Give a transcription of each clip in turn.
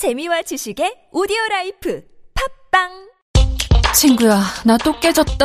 재미와 지식의 오디오 life 팟빵 친구야, 나 또 깨졌다.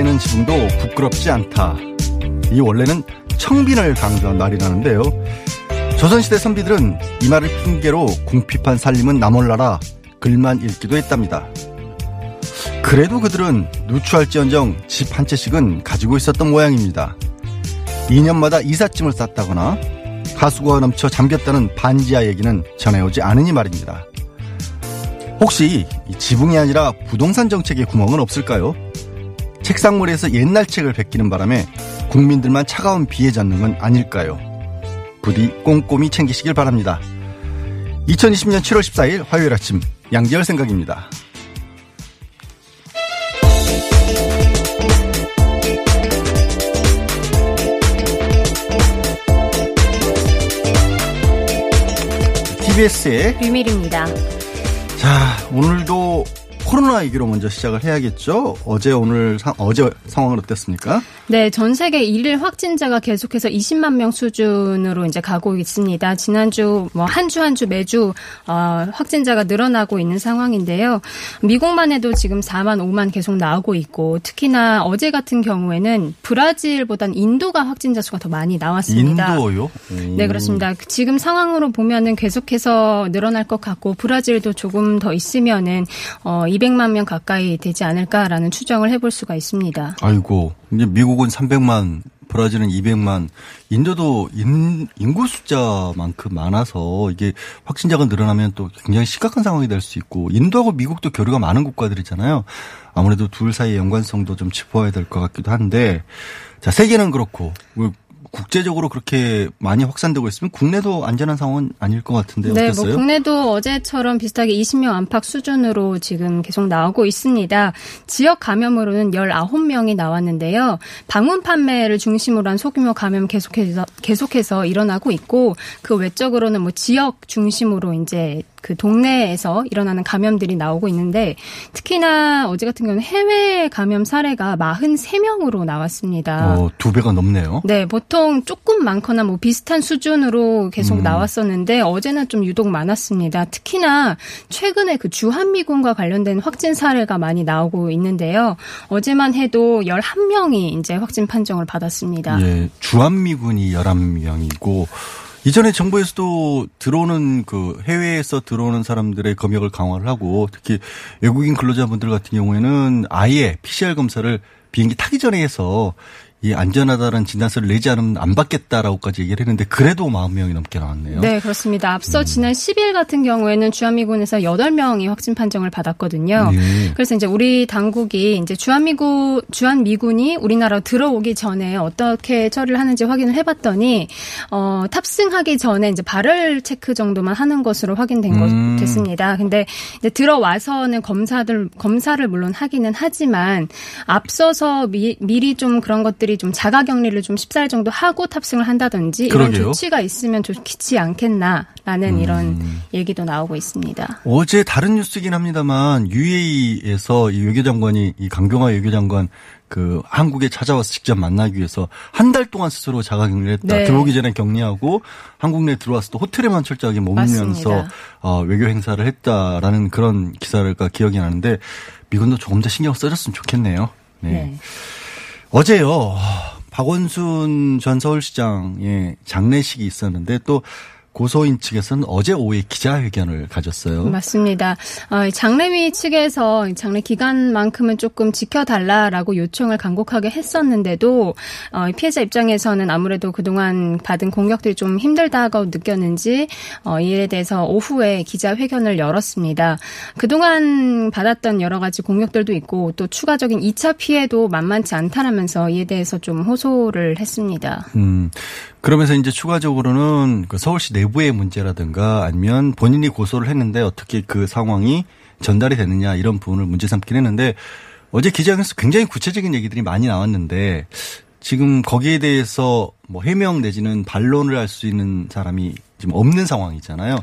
새는 지붕도 부끄럽지 않다. 이 원래는 청빈을 강조한 말이라는데요. 조선시대 선비들은 이 말을 핑계로 궁핍한 살림은 나몰라라 글만 읽기도 했답니다. 그래도 그들은 누추할지언정 집 한 채씩은 가지고 있었던 모양입니다. 2년마다 이삿짐을 쌌다거나 가수가 넘쳐 잠겼다는 반지하 얘기는 전해오지 않으니 말입니다. 혹시 이 지붕이 아니라 부동산 정책에 구멍은 없을까요? 책상물에서 옛날 책을 베끼는 바람에 국민들만 차가운 비에 젖는 건 아닐까요? 부디 꼼꼼히 챙기시길 바랍니다. 2020년 7월 14일 화요일 아침 양지열 생각입니다. TBS의 비밀입니다. 자, 오늘도 코로나 얘기로 먼저 시작을 해야겠죠. 어제 오늘 상, 어제 상황은 어땠습니까? 네, 전 세계 일일 확진자가 계속해서 20만 명 수준으로 이제 가고 있습니다. 지난주 뭐한주 한주 매주 어, 확진자가 늘어나고 있는 상황인데요. 미국만 해도 지금 4만 5만 계속 나오고 있고 특히나 어제 같은 경우에는 브라질보단 인도가 확진자 수가 더 많이 나왔습니다. 인도요? 네, 그렇습니다. 지금 상황으로 보면은 계속해서 늘어날 것 같고 브라질도 조금 더 있으면은 어 200만 명 가까이 되지 않을까라는 추정을 해볼 수가 있습니다. 아이고, 이제 미국은 300만, 브라질은 200만, 인도도 인, 인구 숫자만큼 많아서 이게 확진자가 늘어나면 또 굉장히 심각한 상황이 될 수 있고, 인도하고 미국도 교류가 많은 국가들이잖아요. 아무래도 둘 사이의 연관성도 좀 짚어야 될 것 같기도 한데, 자, 세계는 그렇고, 뭐 국제적으로 그렇게 많이 확산되고 있으면 국내도 안전한 상황은 아닐 것 같은데 네, 어땠어요? 뭐 국내도 어제처럼 비슷하게 20명 안팎 수준으로 지금 계속 나오고 있습니다. 지역 감염으로는 19명이 나왔는데요. 방문 판매를 중심으로 한 소규모 감염 계속해서 계속해서 일어나고 있고 그 외적으로는 뭐 지역 중심으로 이제 그 동네에서 일어나는 감염들이 나오고 있는데 특히나 어제 같은 경우는 해외 감염 사례가 43명으로 나왔습니다. 어, 두 배가 넘네요. 네, 보통 조금 많거나 뭐 비슷한 수준으로 계속 음. 나왔었는데 어제는 좀 유독 많았습니다. 특히나 최근에 그 주한미군과 관련된 확진 사례가 많이 나오고 있는데요. 어제만 해도 11명이 이제 확진 판정을 받았습니다. 예, 주한미군이 11명이고 이전에 정부에서도 들어오는 그 해외에서 들어오는 사람들의 검역을 강화를 하고 특히 외국인 근로자분들 같은 경우에는 아예 PCR 검사를 비행기 타기 전에 해서 이 안전하다는 진단서를 내지 않으면 안 받겠다라고까지 얘기를 했는데 그래도 40명이 넘게 나왔네요. 네, 그렇습니다. 앞서 음. 지난 10일 같은 경우에는 주한미군에서 8명이 확진 판정을 받았거든요. 네. 그래서 이제 우리 당국이 이제 주한미군 주한미군이 우리나라로 들어오기 전에 어떻게 처리를 하는지 확인을 해 봤더니 어, 탑승하기 전에 이제 발열 체크 정도만 하는 것으로 확인된 음. 것 됐습니다. 근데 이제 들어와서는 검사들 검사를 물론 하기는 하지만 앞서서 미, 미리 좀 그런 것들이 좀 자가 격리를 좀 14일 정도 하고 탑승을 한다든지 이런 그러게요. 조치가 있으면 좋지 않겠나라는 이런 얘기도 나오고 있습니다. 어제 다른 뉴스긴 합니다만 UAE에서 이 외교장관이 이 강경화 외교장관 그 한국에 찾아와서 직접 만나기 위해서 한 달 동안 스스로 자가 격리를 했다. 네. 들어오기 전에 격리하고 한국 내에 들어와서 또 호텔에만 철저하게 머물면서. 어, 외교 행사를 했다라는 그런 기사가 기억이 나는데 미군도 조금 더 신경 써줬으면 좋겠네요. 네. 네. 어제요. 박원순 전 서울시장의 장례식이 있었는데 또 고소인 측에서는 어제 오후에 기자회견을 가졌어요. 맞습니다. 어, 이 장례위 측에서 이 장례 기간만큼은 조금 지켜달라라고 요청을 간곡하게 했었는데도 어, 이 피해자 입장에서는 아무래도 그동안 받은 공격들이 좀 힘들다고 느꼈는지 어, 이에 대해서 오후에 기자회견을 열었습니다. 그동안 받았던 여러 가지 공격들도 있고 또 추가적인 2차 피해도 만만치 않다라면서 이에 대해서 좀 호소를 했습니다. 음, 그러면서 이제 추가적으로는 그 서울시 내부의 문제라든가 아니면 본인이 고소를 했는데 어떻게 그 상황이 전달이 되느냐 이런 부분을 문제 삼긴 했는데 어제 기자회견에서 굉장히 구체적인 얘기들이 많이 나왔는데 지금 거기에 대해서 뭐 해명 내지는 반론을 할 수 있는 사람이 지금 없는 상황이잖아요.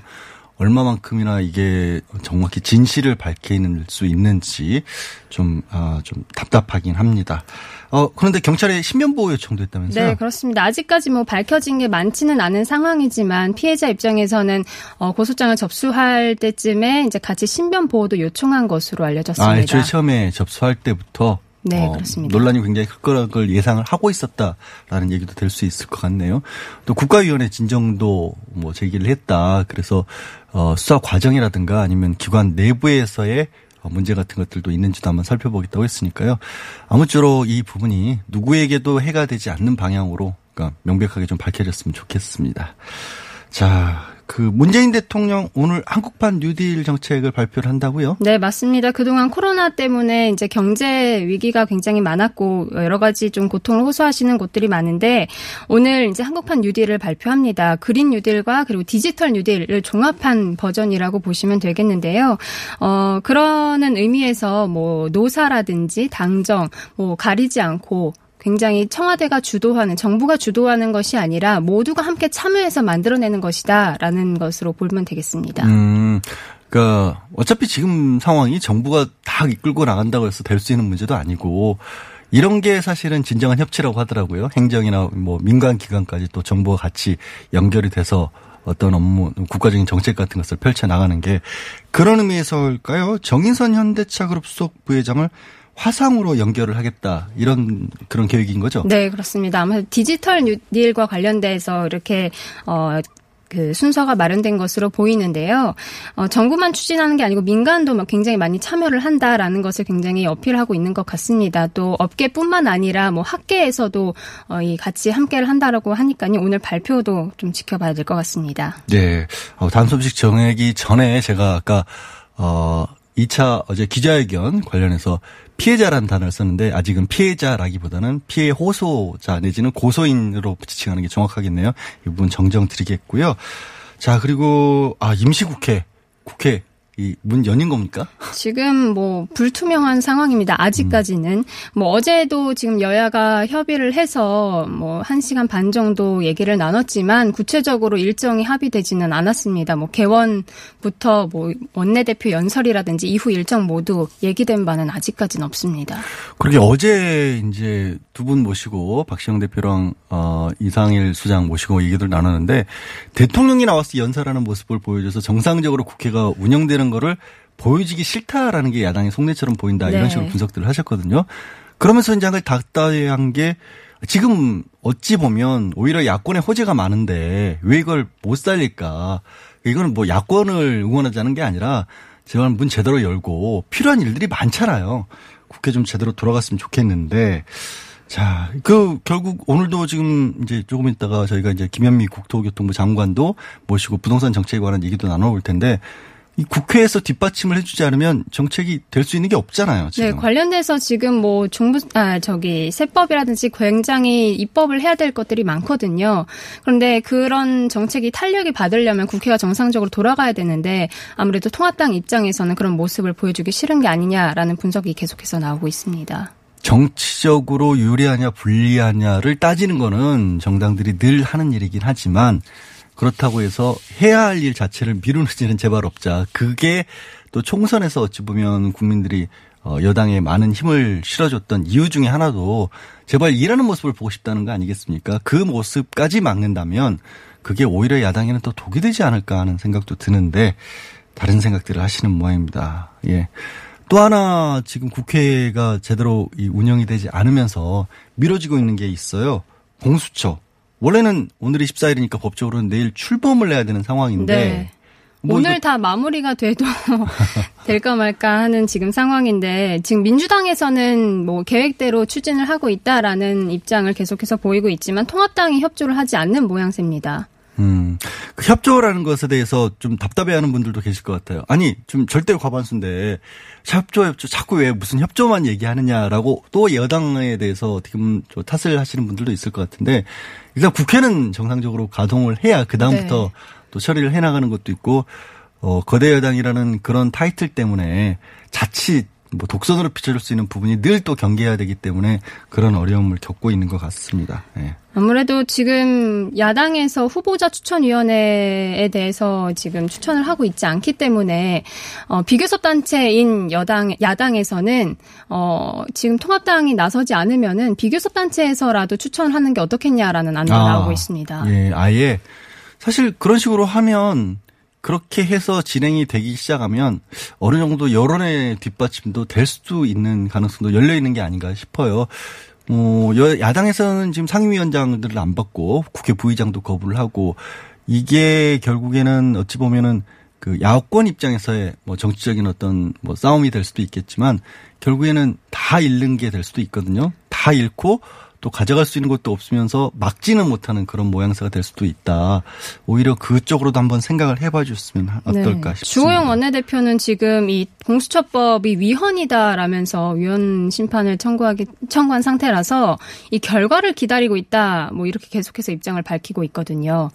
얼마만큼이나 이게 정확히 진실을 밝힐 수 있는지 좀, 아, 좀 답답하긴 합니다. 어, 그런데 경찰에 신변 보호 요청도 했다면서요? 네, 그렇습니다. 아직까지 뭐 밝혀진 게 많지는 않은 상황이지만 피해자 입장에서는 어, 고소장을 접수할 때쯤에 이제 같이 신변 보호도 요청한 것으로 알려졌습니다. 아, 애초에 처음에 접수할 때부터 네, 어, 그렇습니다. 논란이 굉장히 클 거라는 예상을 하고 있었다라는 얘기도 될 수 있을 것 같네요. 또 국가위원회 진정도 뭐 제기를 했다. 그래서 어, 수사 과정이라든가 아니면 기관 내부에서의 어, 문제 같은 것들도 있는지도 한번 살펴보겠다고 했으니까요. 아무쪼록 이 부분이 누구에게도 해가 되지 않는 방향으로 그러니까 명백하게 좀 밝혀졌으면 좋겠습니다. 자, 그 문재인 대통령 오늘 한국판 뉴딜 정책을 발표를 한다고요? 네, 맞습니다. 그동안 코로나 때문에 이제 경제 위기가 굉장히 많았고 여러 가지 좀 고통을 호소하시는 곳들이 많은데 오늘 이제 한국판 뉴딜을 발표합니다. 그린 뉴딜과 그리고 디지털 뉴딜을 종합한 버전이라고 보시면 되겠는데요. 어, 그러는 의미에서 뭐 노사라든지 당정 뭐 가리지 않고 굉장히 청와대가 주도하는 정부가 주도하는 것이 아니라 모두가 함께 참여해서 만들어내는 것이다라는 것으로 보면 되겠습니다. 음, 그러니까 어차피 지금 상황이 정부가 다 이끌고 나간다고 해서 될 수 있는 문제도 아니고 이런 게 사실은 진정한 협치라고 하더라고요. 행정이나 뭐 민간 기관까지 또 정부가 같이 연결이 돼서 어떤 업무, 국가적인 정책 같은 것을 펼쳐 나가는 게 그런 의미에서일까요? 정인선 현대차 그룹 수석 부회장을 화상으로 연결을 하겠다 이런 그런 계획인 거죠. 네, 그렇습니다. 아마 디지털 뉴딜과 관련돼서 이렇게 어. 그 순서가 마련된 것으로 보이는데요. 어, 정부만 추진하는 게 아니고 민간도 막 굉장히 많이 참여를 한다라는 것을 굉장히 어필하고 있는 것 같습니다. 또 업계뿐만 아니라 뭐 학계에서도 어, 이 같이 함께를 한다라고 하니까요. 오늘 발표도 좀 지켜봐야 될 것 같습니다. 네. 어, 다음 소식 정하기 전에 제가 아까 어 2차 어제 기자회견 관련해서 피해자라는 단어를 썼는데 아직은 피해자라기보다는 피해 호소자 내지는 고소인으로 지칭하는 게 정확하겠네요. 이 부분 정정 드리겠고요. 자, 그리고 아 임시국회 국회 이문 열린 겁니까? 지금 뭐 불투명한 상황입니다. 아직까지는 뭐 어제도 지금 여야가 협의를 해서 뭐 1시간 반 정도 얘기를 나눴지만 구체적으로 일정이 합의되지는 않았습니다. 뭐 개원부터 뭐 원내대표 연설이라든지 이후 일정 모두 얘기된 바는 아직까지는 없습니다. 그러게 어제 이제 두 분 모시고 박시영 대표랑 어 이상일 수장 모시고 얘기를 나눴는데 대통령이 나와서 연설하는 모습을 보여줘서 정상적으로 국회가 운영되는 거를 보여지기 싫다라는 게 야당의 속내처럼 보인다 이런 네. 식으로 분석들을 하셨거든요. 그러면서 이제 닥다한 게 지금 어찌 보면 오히려 야권의 호재가 많은데 왜 이걸 못 살릴까? 이거는 뭐 야권을 응원하자는 게 아니라 제발 문 제대로 열고 필요한 일들이 많잖아요. 국회 좀 제대로 돌아갔으면 좋겠는데 자, 그 결국 오늘도 지금 이제 조금 있다가 저희가 이제 김현미 국토교통부 장관도 모시고 부동산 정책에 관한 얘기도 나눠볼 텐데 이 국회에서 뒷받침을 해주지 않으면 정책이 될 수 있는 게 없잖아요. 지금. 네, 관련돼서 지금 뭐 정부 아 저기 세법이라든지 굉장히 입법을 해야 될 것들이 많거든요. 그런데 그런 정책이 탄력이 받으려면 국회가 정상적으로 돌아가야 되는데 아무래도 통합당 입장에서는 그런 모습을 보여주기 싫은 게 아니냐라는 분석이 계속해서 나오고 있습니다. 정치적으로 유리하냐 불리하냐를 따지는 거는 정당들이 늘 하는 일이긴 하지만 그렇다고 해서 해야 할 일 자체를 미루는 일은 제발 없자. 그게 또 총선에서 어찌 보면 국민들이 어, 여당에 많은 힘을 실어줬던 이유 중에 하나도 제발 일하는 모습을 보고 싶다는 거 아니겠습니까? 그 모습까지 막는다면 그게 오히려 야당에는 더 독이 되지 않을까 하는 생각도 드는데 다른 생각들을 하시는 모양입니다. 예. 또 하나 지금 국회가 제대로 이 운영이 되지 않으면서 미뤄지고 있는 게 있어요. 공수처. 원래는 오늘이 14일이니까 법적으로는 내일 출범을 해야 되는 상황인데 네. 뭐 오늘 이거- 다 마무리가 돼도 될까 말까 하는 지금 상황인데 지금 민주당에서는 뭐 계획대로 추진을 하고 있다라는 입장을 계속해서 보이고 있지만 통합당이 협조를 하지 않는 모양새입니다. 음, 그 협조라는 것에 대해서 좀 답답해하는 분들도 계실 것 같아요. 아니, 좀 절대 과반수인데 협조, 협조, 자꾸 왜 무슨 협조만 얘기하느냐라고 또 여당에 대해서 어떻게 보면 좀 탓을 하시는 분들도 있을 것 같은데 일단 국회는 정상적으로 가동을 해야 그 다음부터 네. 또 처리를 해나가는 것도 있고 어, 거대 여당이라는 그런 타이틀 때문에 자칫 뭐 독선으로 비춰줄 수 있는 부분이 늘 또 경계해야 되기 때문에 그런 어려움을 겪고 있는 것 같습니다. 예. 아무래도 지금 야당에서 후보자 추천위원회에 대해서 지금 추천을 하고 있지 않기 때문에 어, 비교섭 단체인 여당 야당에서는 어, 지금 통합당이 나서지 않으면은 비교섭 단체에서라도 추천하는 게 어떻겠냐라는 안도 아, 나오고 있습니다. 예, 아예 사실 그런 식으로 하면 그렇게 해서 진행이 되기 시작하면 어느 정도 여론의 뒷받침도 될 수도 있는 가능성도 열려 있는 게 아닌가 싶어요. 어, 여- 야당에서는 지금 상임위원장들을 안 받고 국회 부의장도 거부를 하고 이게 결국에는 어찌 보면은 그 야권 입장에서의 뭐 정치적인 어떤 뭐 싸움이 될 수도 있겠지만 결국에는 다 잃는 게 될 수도 있거든요. 다 잃고 또 가져갈 수 있는 것도 없으면서 막지는 못하는 그런 모양새가 될 수도 있다. 오히려 그쪽으로도 한번 생각을 해봐 주셨으면 어떨까 네. 싶습니다. 주호영 원내대표는 지금 이 공수처법이 위헌이다라면서 위헌 심판을 청구하기 청구한 상태라서 이 결과를 기다리고 있다. 뭐 이렇게 계속해서 입장을 밝히고 있거든요.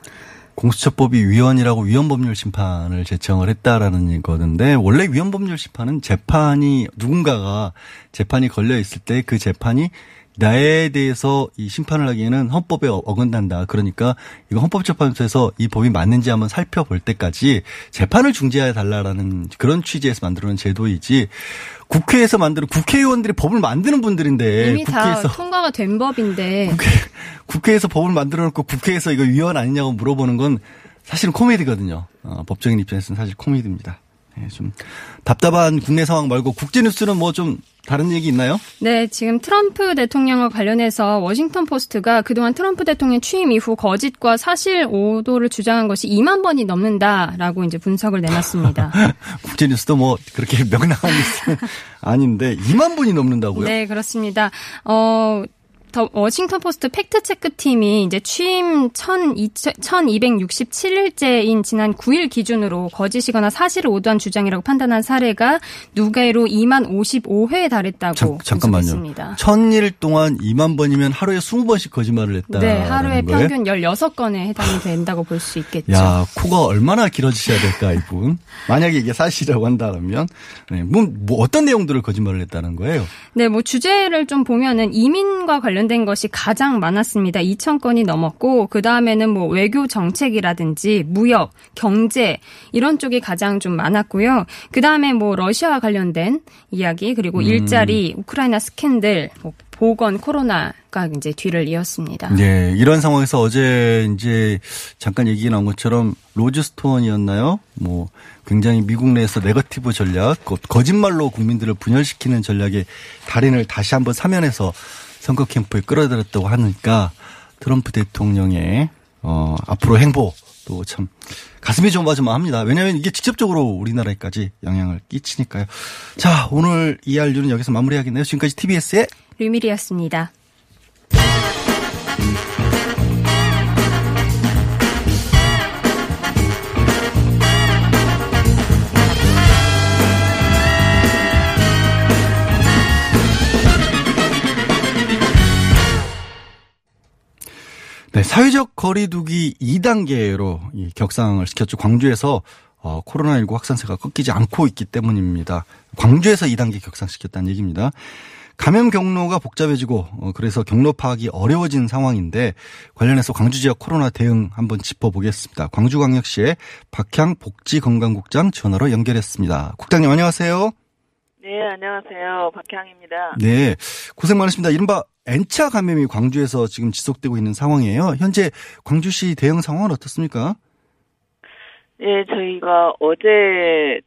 공수처법이 위헌이라고 위헌법률 심판을 제청을 했다라는 거던데 원래 위헌법률 심판은 재판이 누군가가 재판이 걸려 있을 때 그 재판이 나에 대해서 이 심판을 하기에는 헌법에 어- 어긋난다. 그러니까 이거 헌법재판소에서 이 법이 맞는지 한번 살펴볼 때까지 재판을 중지해 달라라는 그런 취지에서 만들어놓은 제도이지 국회에서 만드는 국회의원들이 법을 만드는 분들인데 이미 다 네, 국회에서 통과가 된 법인데 국회, 국회 에서 법을 만들어 놓고 국회에서 이거 위헌 아니냐고 물어보는 건 사실은 코미디거든요. 어, 법적인 입장에서는 사실 코미디입니다. 예, 좀 답답한 국내 상황 말고 국제 뉴스는 뭐 좀 다른 얘기 있나요? 네, 지금 트럼프 대통령과 관련해서 워싱턴 포스트가 그동안 트럼프 대통령 취임 이후 거짓과 사실 오도를 주장한 것이 2만 번이 넘는다라고 이제 분석을 내놨습니다. 국제 뉴스도 뭐 그렇게 명랑한 뉴스는 아닌데 2만 번이 넘는다고요? 네, 그렇습니다. 어, 더 워싱턴 포스트 fact check 팀이 이제 취임 1267일째인 지난 9일 기준으로 거짓이거나 사실을 오도한 주장이라고 판단한 사례가 누계로 2만 55회에 달했다고 잠, 잠깐만요. 분석했습니다. 천일 동안 2만 번이면 하루에 20번씩 거짓말을 했다. 네, 하루에 거예요? 평균 16건에 해당이 된다고 볼 수 있겠죠. 야, 코가 얼마나 길어지셔야 될까, 이분. 만약에 이게 사실이라고 한다면, 네, 뭐, 뭐 어떤 내용들을 거짓말을 했다는 거예요? 네, 뭐 주제를 좀 보면은 이민과 관련 된 것이 가장 많았습니다. 2천 건이 넘었고 그 다음에는 뭐 외교 정책이라든지 무역, 경제 이런 쪽이 가장 좀 많았고요. 그 다음에 뭐 러시아와 관련된 이야기 그리고 음. 일자리, 우크라이나 스캔들, 뭐 보건, 코로나가 이제 뒤를 이었습니다. 네, 이런 상황에서 어제 이제 잠깐 얘기 나온 것처럼 로즈스톤이었나요? 뭐 굉장히 미국 내에서 네거티브 전략, 거- 거짓말로 국민들을 분열시키는 전략의 달인을 다시 한번 사면해서 선거 캠프에 끌어들였다고 하니까 트럼프 대통령의 어 앞으로 행보 또 참 가슴이 좁아지만 합니다. 왜냐하면 이게 직접적으로 우리나라에까지 영향을 끼치니까요. 자, 오늘 이 알류는 여기서 마무리하겠네요. 지금까지 TBS의 류밀이었습니다. 네, 사회적 거리두기 2단계로 격상을 시켰죠. 광주에서 어, 코로나19 확산세가 꺾이지 않고 있기 때문입니다. 광주에서 2단계 격상시켰다는 얘기입니다. 감염 경로가 복잡해지고 어, 그래서 경로 파악이 어려워진 상황인데 관련해서 광주 지역 코로나 대응 한번 짚어보겠습니다. 광주광역시의 박향 복지건강국장 전화로 연결했습니다. 국장님 안녕하세요. 네, 안녕하세요. 박향입니다. 네, 고생 많으십니다. 이른바 N차 감염이 광주에서 지금 지속되고 있는 상황이에요. 현재 광주시 대응 상황은 어떻습니까? 네, 저희가 어제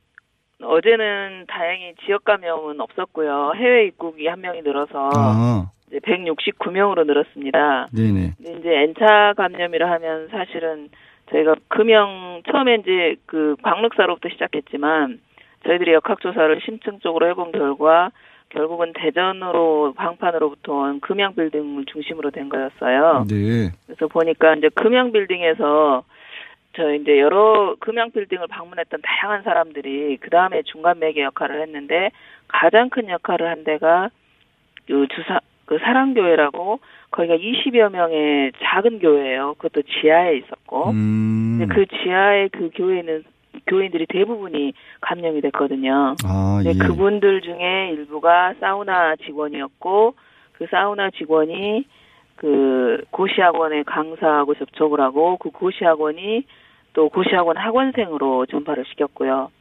어제는 다행히 지역 감염은 없었고요. 해외 입국이 한 명이 늘어서 아, 이제 169명으로 늘었습니다. 네네. 이제 N차 감염이라 하면 사실은 저희가 금영 처음에 이제 그 광릉사로부터 시작했지만 저희들이 역학조사를 심층적으로 해본 결과 결국은 대전으로 방판으로부터 온 금양 빌딩을 중심으로 된 거였어요. 네. 그래서 보니까 이제 금양 빌딩에서 저 이제 여러 금양 빌딩을 방문했던 다양한 사람들이 그 다음에 중간 매개 역할을 했는데 가장 큰 역할을 한 데가 그 주사 그 사랑교회라고 거기가 20여 명의 작은 교회예요. 그것도 지하에 있었고 음. 그 지하에 그 교회는 교인들이 대부분이 감염이 됐거든요. 아, 근데 예. 그분들 중에 일부가 사우나 직원이었고 그 사우나 직원이 그 고시학원에 강사하고 접촉을 하고 그 고시학원이 또 고시학원 학원생으로 전파를 시켰고요.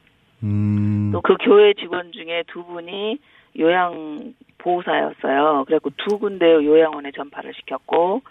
음. 또그 교회 직원 중에 두 분이 요양 보호사였어요. 그래갖고 두 군데 요양원에 전파를 시켰고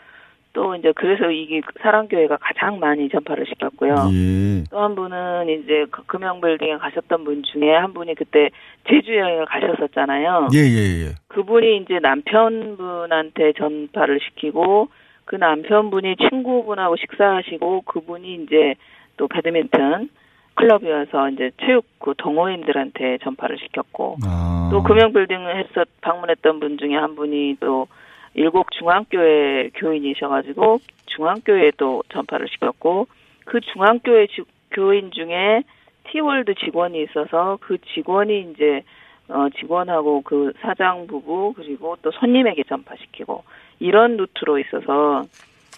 또 이제 그래서 이게 사랑교회가 가장 많이 전파를 시켰고요. 예. 또한 분은 이제 그 금영빌딩에 가셨던 분 중에 한 분이 그때 제주 여행을 가셨었잖아요. 예, 예, 예. 그분이 이제 남편분한테 전파를 시키고 그 남편분이 친구분하고 식사하시고 그분이 이제 또 배드민턴 클럽이어서 이제 체육 그 동호인들한테 전파를 시켰고 아. 또 금영빌딩을 했었 방문했던 분 중에 한 분이 또 일곡 중앙교회 교인이셔가지고 중앙교회에 또 전파를 시켰고 그 중앙교회 지- 교인 중에 티월드 직원이 있어서 그 직원이 이제 어 직원하고 그 사장 부부 그리고 또 손님에게 전파시키고 이런 루트로 있어서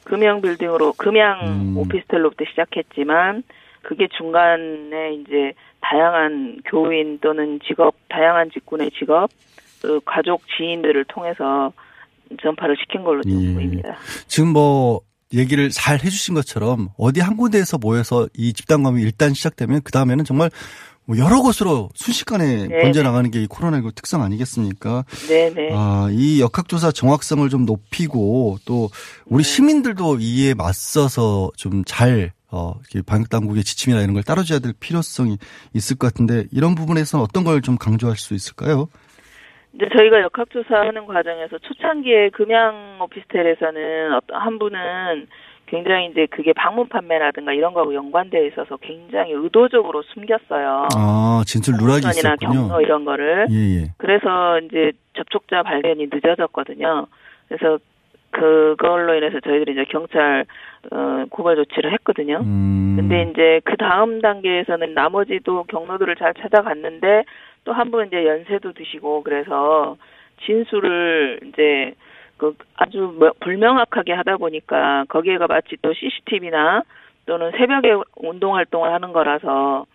금양 빌딩으로 금양 음. 오피스텔로부터 시작했지만 그게 중간에 이제 다양한 교인 또는 직업 다양한 직군의 직업 그 가족 지인들을 통해서 전파를 시킨 걸로 좀 예. 보입니다. 지금 뭐 얘기를 잘 해주신 것처럼 어디 한 군데에서 모여서 이 집단감이 일단 시작되면 그 다음에는 정말 뭐 여러 곳으로 순식간에 네. 번져 나가는 게 이 코로나19 특성 아니겠습니까? 네 네. 아, 이 역학조사 정확성을 좀 높이고 또 우리 네. 시민들도 이에 맞서서 좀잘 어, 방역 당국의 지침이나 이런 걸 따라줘야 될 필요성이 있을 것 같은데 이런 부분에서는 어떤 걸 좀 강조할 수 있을까요? 이제 저희가 역학조사하는 과정에서 초창기에 금양 오피스텔에서는 어떤 한 분은 굉장히 이제 그게 방문 판매라든가 이런 거하고 연관되어 있어서 굉장히 의도적으로 숨겼어요. 아, 진술 누락이 있었군요. 경로 이런 거를. 예, 예. 그래서 이제 접촉자 발견이 늦어졌거든요. 그래서 그걸로 인해서 저희들이 이제 경찰 어, 고발 조치를 했거든요. 음. 근데 이제 그 다음 단계에서는 나머지도 경로들을 잘 찾아갔는데 또한분 이제 연세도 드시고 그래서 진술을 이제 그 아주 뭐- 불명확하게 하다 보니까 거기에가 마치 또 CCTV나 또는 새벽에 운동 활동을 하는 거라서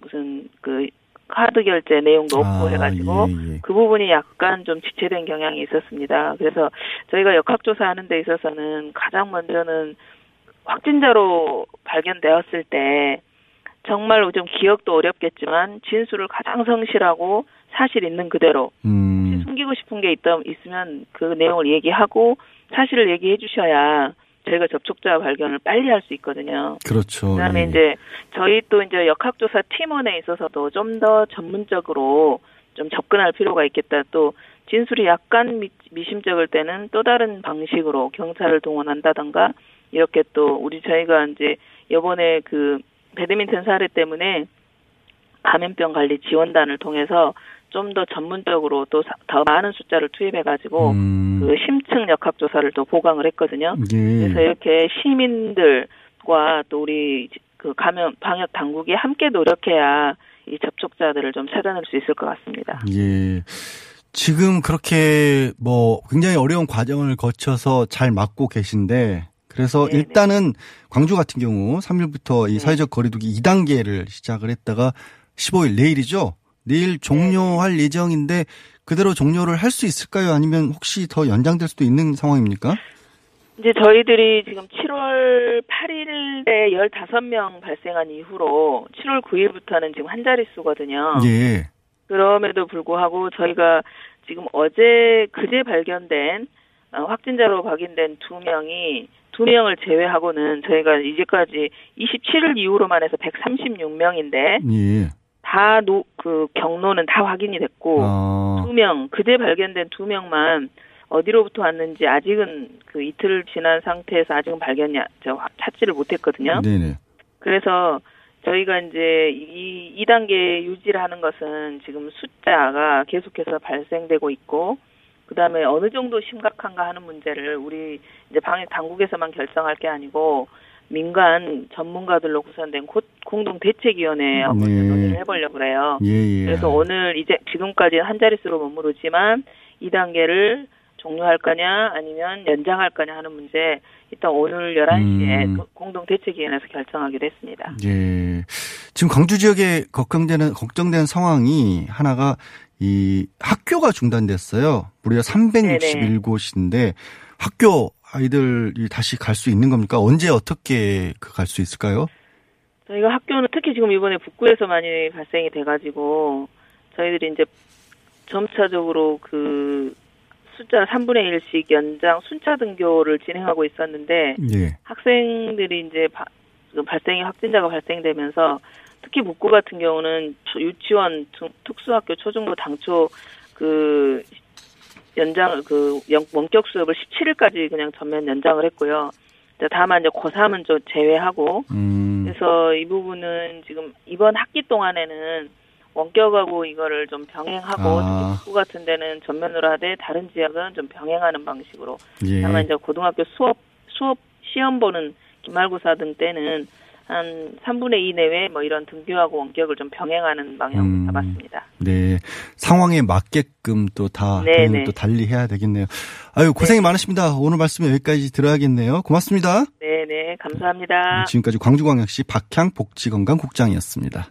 무슨 그 카드 결제 내용도 없고 아, 해가지고 예, 예. 그 부분이 약간 좀 지체된 경향이 있었습니다. 그래서 저희가 역학조사하는 데 있어서는 가장 먼저는 확진자로 발견되었을 때 정말 좀 기억도 어렵겠지만 진술을 가장 성실하고 사실 있는 그대로 음. 숨기고 싶은 게 있다 있으면 그 내용을 얘기하고 사실을 얘기해 주셔야 저희가 접촉자 발견을 빨리 할 수 있거든요. 그렇죠. 그다음에 예. 이제 저희 또 이제 역학조사 팀원에 있어서도 좀 더 전문적으로 좀 접근할 필요가 있겠다. 또 진술이 약간 미, 미심쩍을 때는 또 다른 방식으로 경찰을 동원한다던가 이렇게 또 우리 저희가 이제 이번에 그 배드민턴 사례 때문에 감염병 관리 지원단을 통해서 좀 더 전문적으로 또 더 많은 숫자를 투입해가지고 음. 그 심층 역학 조사를 또 보강을 했거든요. 예. 그래서 이렇게 시민들과 또 우리 그 감염 방역 당국이 함께 노력해야 이 접촉자들을 좀 찾아낼 수 있을 것 같습니다. 예. 지금 그렇게 뭐 굉장히 어려운 과정을 거쳐서 잘 막고 계신데 그래서 네네. 일단은 광주 같은 경우 3일부터 이 네. 사회적 거리두기 2단계를 시작을 했다가 15일 내일이죠. 내일 종료할 예정인데 그대로 종료를 할 수 있을까요? 아니면 혹시 더 연장될 수도 있는 상황입니까? 이제 저희들이 지금 7월 8일에 15명 발생한 이후로 7월 9일부터는 지금 한 자릿수거든요. 예. 그럼에도 불구하고 저희가 지금 어제 그제 발견된 어, 확진자로 확인된 두 명이 두 명을 제외하고는 저희가 이제까지 27일 이후로만 해서 136명인데 예. 다그 경로는 다 확인이 됐고 아, 두명 그제 발견된 두 명만 어디로부터 왔는지 아직은 그 이틀 지난 상태에서 아직은 발견이 저 찾지를 못했거든요. 네네. 그래서 저희가 이제 이 2단계 유지를 하는 것은 지금 숫자가 계속해서 발생되고 있고 그다음에 어느 정도 심각한가 하는 문제를 우리 이제 방역 당국에서만 결정할 게 아니고 민간 전문가들로 구성된 고- 공동 대책위원회하고 네. 논의를 해보려고 그래요. 예, 예. 그래서 오늘 이제 지금까지 한 자릿수로 머무르지만 2단계를 종료할 거냐 아니면 연장할 거냐 하는 문제 일단 오늘 11시에 음. 공동 대책위원회에서 결정하기로 했습니다. 예. 지금 광주 지역에 걱정되는 걱정되는 상황이 하나가 이 학교가 중단됐어요. 무려 361곳인데 학교 아이들이 다시 갈 수 있는 겁니까? 언제 어떻게 그갈수 있을까요? 저희가 학교는 특히 지금 이번에 북구에서 많이 발생이 돼가지고 저희들이 이제 점차적으로 그 숫자 3분의 1씩 연장 순차 등교를 진행하고 있었는데 예. 학생들이 이제 바- 발생이 확진자가 발생되면서 특히 북구 같은 경우는 초- 유치원, 중- 특수학교, 초중고 당초 그 연장 그 연- 원격 수업을 17일까지 그냥 전면 연장을 했고요. 다만 이제 고3은 좀 제외하고 음. 그래서 이 부분은 지금 이번 학기 동안에는 원격하고 이거를 좀 병행하고 아. 특히 북구 같은 데는 전면으로 하되 다른 지역은 좀 병행하는 방식으로 예. 다만 이제 고등학교 수업 수업 시험 보는 기말고사 등 때는 한 3분의 2 내외 뭐 이런 등교하고 원격을 좀 병행하는 방향으로 음. 잡았습니다. 네. 상황에 맞게끔 또다 네, 네. 또 달리 해야 되겠네요. 아유, 고생이 많으십니다. 오늘 말씀 여기까지 들어야겠네요. 고맙습니다. 네, 네, 감사합니다. 지금까지 광주광역시 박향 복지건강국장이었습니다.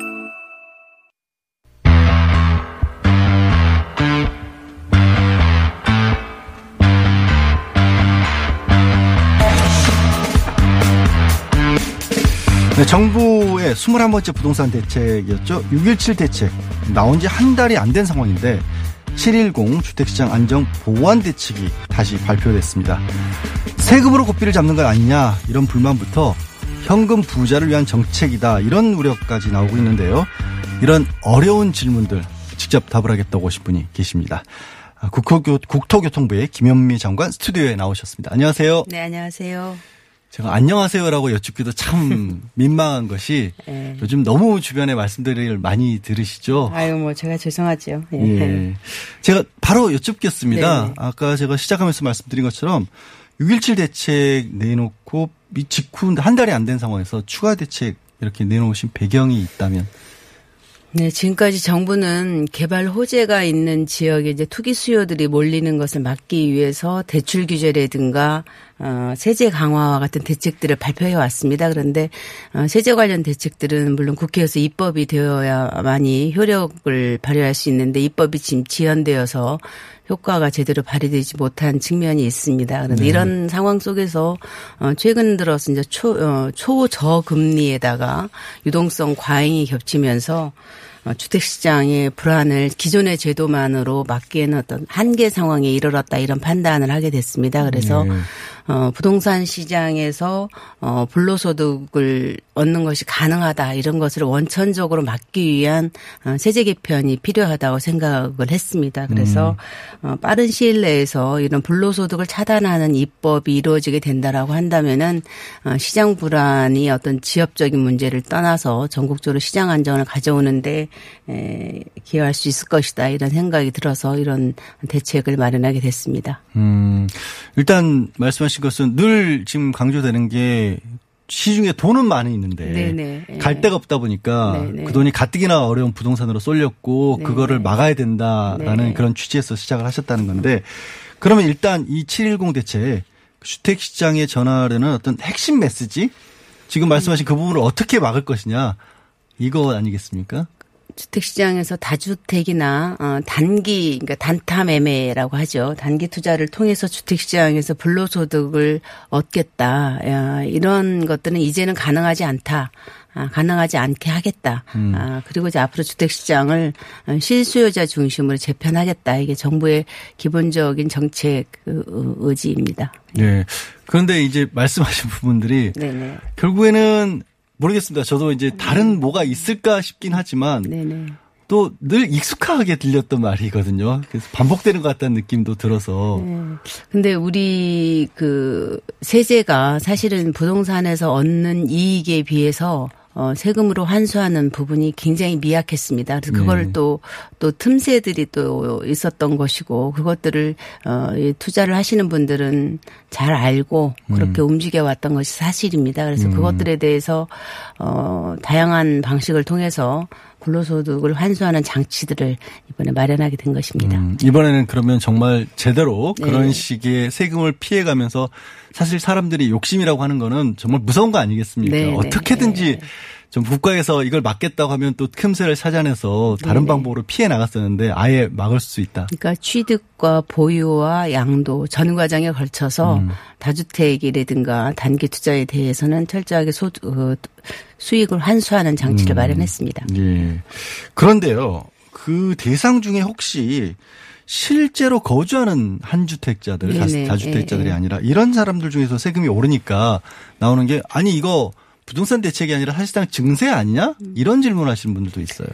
네, 정부의 21번째 부동산 대책이었죠. 6.17 대책. 나온 지 한 달이 안 된 상황인데 710 주택시장 안정 보완 대책이 다시 발표됐습니다. 세금으로 고삐를 잡는 것 아니냐 이런 불만부터 현금 부자를 위한 정책이다 이런 우려까지 나오고 있는데요. 이런 어려운 질문들 직접 답을 하겠다고 하신 분이 계십니다. 아, 국토교, 국토교통부의 김현미 장관 스튜디오에 나오셨습니다. 안녕하세요. 네, 안녕하세요. 제가 안녕하세요라고 여쭙기도 참 민망한 것이 네. 요즘 너무 주변에 말씀들을 많이 들으시죠. 아유, 뭐 제가 죄송하죠. 예. 예. 제가 바로 여쭙겠습니다. 네네. 아까 제가 시작하면서 말씀드린 것처럼 6.17 대책 내놓고 이 직후 한 달이 안 된 상황에서 추가 대책 이렇게 내놓으신 배경이 있다면 네, 지금까지 정부는 개발 호재가 있는 지역에 이제 투기 수요들이 몰리는 것을 막기 위해서 대출 규제라든가 어, 세제 강화와 같은 대책들을 발표해 왔습니다. 그런데 어, 세제 관련 대책들은 물론 국회에서 입법이 되어야만이 효력을 발휘할 수 있는데 입법이 지금 지연되어서 효과가 제대로 발휘되지 못한 측면이 있습니다. 그런데 네. 이런 상황 속에서 어, 최근 들어서 이제 초 어, 초저금리에다가 유동성 과잉이 겹치면서 어, 주택시장의 불안을 기존의 제도만으로 막기에는 어떤 한계 상황에 이르렀다 이런 판단을 하게 됐습니다. 그래서 네. 어, 부동산 시장에서 어, 불로소득을 얻는 것이 가능하다 이런 것을 원천적으로 막기 위한 어, 세제 개편이 필요하다고 생각을 했습니다. 그래서 어, 빠른 시일 내에서 이런 불로소득을 차단하는 입법이 이루어지게 된다라고 한다면은 어, 시장 불안이 어떤 지역적인 문제를 떠나서 전국적으로 시장 안정을 가져오는데 에, 기여할 수 있을 것이다 이런 생각이 들어서 이런 대책을 마련하게 됐습니다. 음, 일단 말씀하신 것은 늘 지금 강조되는 게 시중에 돈은 많이 있는데 네네. 예. 갈 데가 없다 보니까 네네. 그 돈이 가뜩이나 어려운 부동산으로 쏠렸고 네네. 그거를 막아야 된다라는 네네. 그런 취지에서 시작을 하셨다는 건데 그러면 일단 이 710 대책 주택 시장에 전하려는 어떤 핵심 메시지 지금 말씀하신 그 부분을 어떻게 막을 것이냐 이거 아니겠습니까? 주택시장에서 다주택이나 어, 단기 그러니까 단타 매매라고 하죠. 단기 투자를 통해서 주택시장에서 불로소득을 얻겠다. 야, 이런 것들은 이제는 가능하지 않다. 아, 가능하지 않게 하겠다. 음. 아, 그리고 이제 앞으로 주택시장을 어, 실수요자 중심으로 재편하겠다. 이게 정부의 기본적인 정책 의지입니다. 네. 그런데 이제 말씀하신 부분들이 네네. 결국에는 모르겠습니다. 저도 이제 다른 뭐가 있을까 싶긴 하지만 네네. 또늘 익숙하게 들렸던 말이거든요. 그래서 반복되는 것 같다는 느낌도 들어서 네. 근데 우리 그 세제가 사실은 부동산에서 얻는 이익에 비해서 어, 세금으로 환수하는 부분이 굉장히 미약했습니다. 그래서 그걸 네. 또, 또 틈새들이 또 있었던 것이고, 그것들을, 어, 이 투자를 하시는 분들은 잘 알고 그렇게 움직여 왔던 것이 사실입니다. 그래서 음. 그것들에 대해서, 어, 다양한 방식을 통해서 불로소득을 환수하는 장치들을 이번에 마련하게 된 것입니다. 음, 이번에는 그러면 정말 제대로 네. 그런 식의 세금을 피해가면서 사실 사람들이 욕심이라고 하는 거는 정말 무서운 거 아니겠습니까? 네, 네, 어떻게든지 좀 국가에서 이걸 막겠다고 하면 또 틈새를 찾아내서 다른 네, 네. 방법으로 피해 나갔었는데 아예 막을 수 있다. 그러니까 취득과 보유와 양도 전 과정에 걸쳐서 음. 다주택이라든가 단기 투자에 대해서는 철저하게 소, 어, 수익을 환수하는 장치를 음. 마련했습니다. 예. 그런데요, 그 대상 중에 혹시 실제로 거주하는 한주택자들, 네네. 다시 다주택자들이 예, 예. 아니라 이런 사람들 중에서 세금이 오르니까 나오는 게 아니 이거 부동산 대책이 아니라 사실상 증세 아니냐? 이런 질문하시는 분들도 있어요.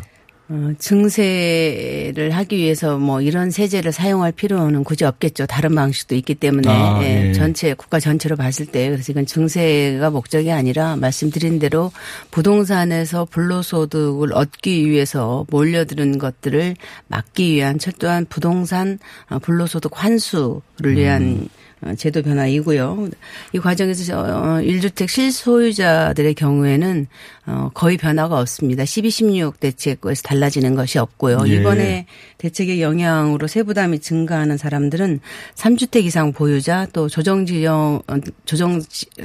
어, 증세를 하기 위해서 뭐 이런 세제를 사용할 필요는 굳이 없겠죠. 다른 방식도 있기 때문에 아, 예, 예. 전체 국가 전체로 봤을 때 그래서 이건 증세가 목적이 아니라 말씀드린 대로 부동산에서 불로소득을 얻기 위해서 몰려드는 것들을 막기 위한 철저한 부동산 어, 불로소득 환수를 위한 어, 제도 변화이고요. 이 과정에서 어, 1주택 실소유자들의 경우에는 어, 거의 변화가 없습니다. 12, 16 대책에서 달라지는 것이 없고요. 예. 이번에 대책의 영향으로 세부담이 증가하는 사람들은 3주택 이상 보유자 또 조정지역 어, 조정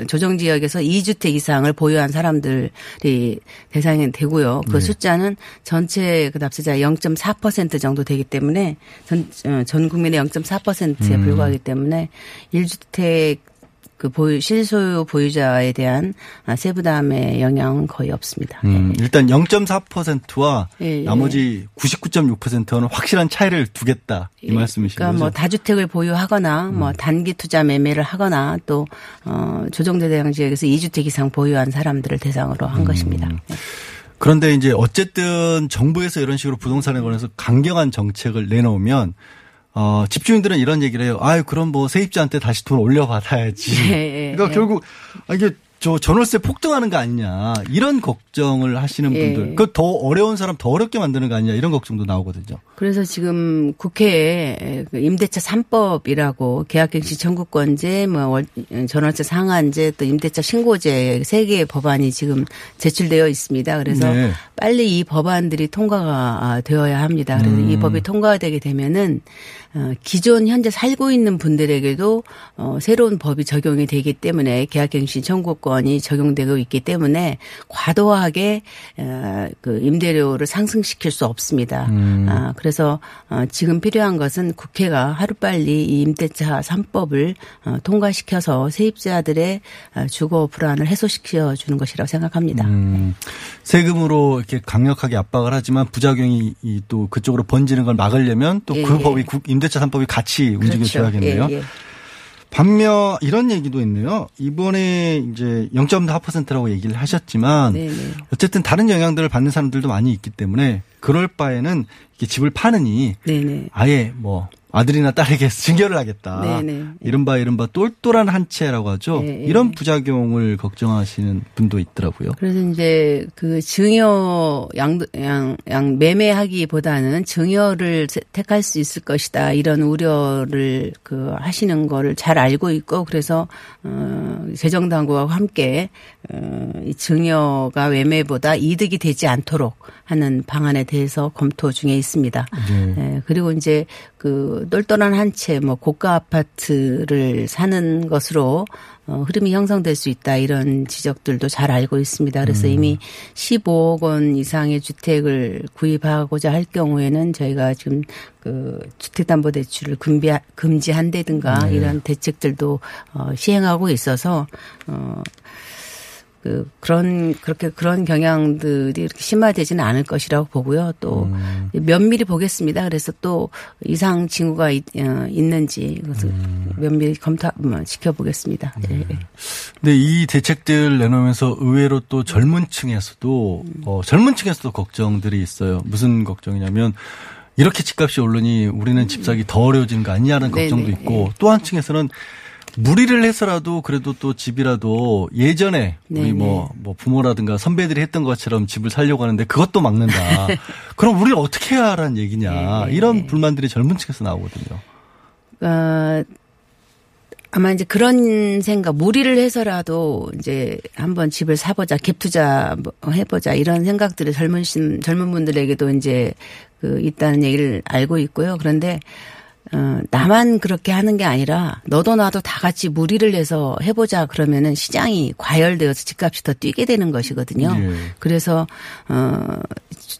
조정지역에서 2주택 이상을 보유한 사람들이 대상이 되고요. 그 네. 숫자는 전체 그 납세자 0.4% 정도 되기 때문에 전, 어, 전 국민의 0.4%에 음. 불과하기 때문에 1주택 그 보유 실소유 보유자에 대한 아, 세부담의 영향은 거의 없습니다. 음, 일단 0.4%와 예, 예. 나머지 99.6%는 확실한 차이를 두겠다 이 말씀이신 그러니까 거죠? 뭐 다주택을 보유하거나 음. 뭐 단기 투자 매매를 하거나 또 어, 조정대 대상 지역에서 2주택 이상 보유한 사람들을 대상으로 음. 한 것입니다. 그런데 이제 어쨌든 정부에서 이런 식으로 부동산에 관해서 강경한 정책을 내놓으면 어, 집주인들은 이런 얘기를 해요. 아유, 그럼 뭐 세입자한테 다시 돈 올려받아야지. 예, 예, 그러니까 예. 결국 아, 이게 저 전월세 폭등하는 거 아니냐 이런 걱정을 하시는 예. 분들 그 더 어려운 사람 더 어렵게 만드는 거 아니냐 이런 걱정도 나오거든요. 그래서 지금 국회에 그 임대차 3법이라고 계약갱신 청구권제, 뭐 월- 전월세 상한제, 또 임대차 신고제 세 개의 법안이 지금 제출되어 있습니다. 그래서 네. 빨리 이 법안들이 통과가 되어야 합니다. 그래서 이 음. 법이 통과되게 되면은 어, 기존 현재 살고 있는 분들에게도 어, 새로운 법이 적용이 되기 때문에 계약갱신 청구권이 적용되고 있기 때문에 과도하게 어, 그 임대료를 상승시킬 수 없습니다. 음. 아, 그래서 어, 지금 필요한 것은 국회가 하루빨리 이 임대차 3법을 어, 통과시켜서 세입자들의 어, 주거 불안을 해소시켜 주는 것이라고 생각합니다. 음, 세금으로 이렇게 강력하게 압박을 하지만 부작용이 이또 그쪽으로 번지는 걸 막으려면 또그 예, 예. 법이 국- 임 대차 3법이 같이 움직여줘야겠네요. 예, 예. 반면 이런 얘기도 있네요. 이번에 이제 0.4%라고 얘기를 하셨지만 네, 네. 어쨌든 다른 영향들을 받는 사람들도 많이 있기 때문에 그럴 바에는 집을 파느니 네네. 아예 뭐 아들이나 딸에게 증여를 하겠다. 네네. 이른바 이른바 똘똘한 한 채라고 하죠. 예, 예. 이런 부작용을 걱정하시는 분도 있더라고요. 그래서 이제 그 증여 양, 양, 양 매매하기보다는 증여를 세- 택할 수 있을 것이다. 이런 우려를 그 하시는 거를 잘 알고 있고 그래서 어 재정 당국과 함께 어이 증여가 매매보다 이득이 되지 않도록 하는 방안에 대해서 검토 중에 있습니다. 네. 예, 그리고 이제 그 똘똘한 한 채 뭐 고가 아파트를 사는 것으로 어, 흐름이 형성될 수 있다 이런 지적들도 잘 알고 있습니다. 그래서 이미 15억 원 이상의 주택을 구입하고자 할 경우에는 저희가 지금 그 주택담보대출을 금비 금지한다든가 네. 이런 대책들도 어, 시행하고 있어서 어. 그 그런 그렇게 그런 경향들이 이렇게 심화되지는 않을 것이라고 보고요. 또 음. 면밀히 보겠습니다. 그래서 또 이상 징후가 있, 어, 있는지 이것을 음. 면밀히 검토 뭐, 지켜보겠습니다. 예, 예. 근데 이 대책들 내놓으면서 의외로 또 젊은 층에서도 어, 젊은 층에서도 걱정들이 있어요. 무슨 걱정이냐면 이렇게 집값이 오르니 우리는 집 사기 더 어려워지는 거 아니냐는 네네. 걱정도 있고 또 한 층에서는 무리를 해서라도 그래도 또 집이라도 예전에 우리 네네. 뭐, 뭐 부모라든가 선배들이 했던 것처럼 집을 살려고 하는데 그것도 막는다. 그럼 우리는 어떻게 해야 하라는 얘기냐. 네네. 이런 불만들이 젊은 층에서 나오거든요. 어, 아마 이제 그런 생각, 무리를 해서라도 이제 한번 집을 사보자, 갭 투자 뭐 해보자 이런 생각들이 젊은 신, 젊은 분들에게도 이제 그 있다는 얘기를 알고 있고요. 그런데 어, 나만 그렇게 하는 게 아니라 너도 나도 다 같이 무리를 해서 해보자 그러면은 시장이 과열되어서 집값이 더 뛰게 되는 것이거든요. 예. 그래서 어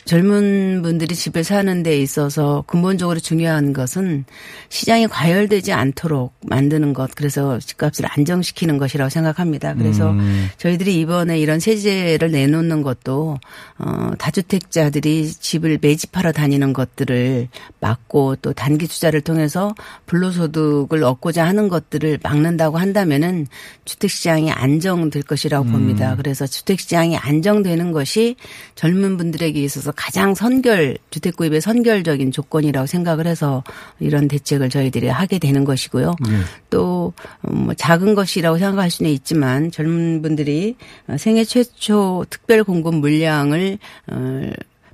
젊은 분들이 집을 사는 데 있어서 근본적으로 중요한 것은 시장이 과열되지 않도록 만드는 것 그래서 집값을 안정시키는 것이라고 생각합니다. 그래서 음. 저희들이 이번에 이런 세제를 내놓는 것도 어 다주택자들이 집을 매집하러 다니는 것들을 막고 또 단기 투자를 통해서 불로소득을 얻고자 하는 것들을 막는다고 한다면은 주택 시장이 안정될 것이라고 봅니다. 그래서 주택 시장이 안정되는 것이 젊은 분들에게 있어서 가장 선결 주택 구입의 선결적인 조건이라고 생각을 해서 이런 대책을 저희들이 하게 되는 것이고요. 또뭐 작은 것이라고 생각할 수는 있지만 젊은 분들이 생애 최초 특별 공급 물량을 어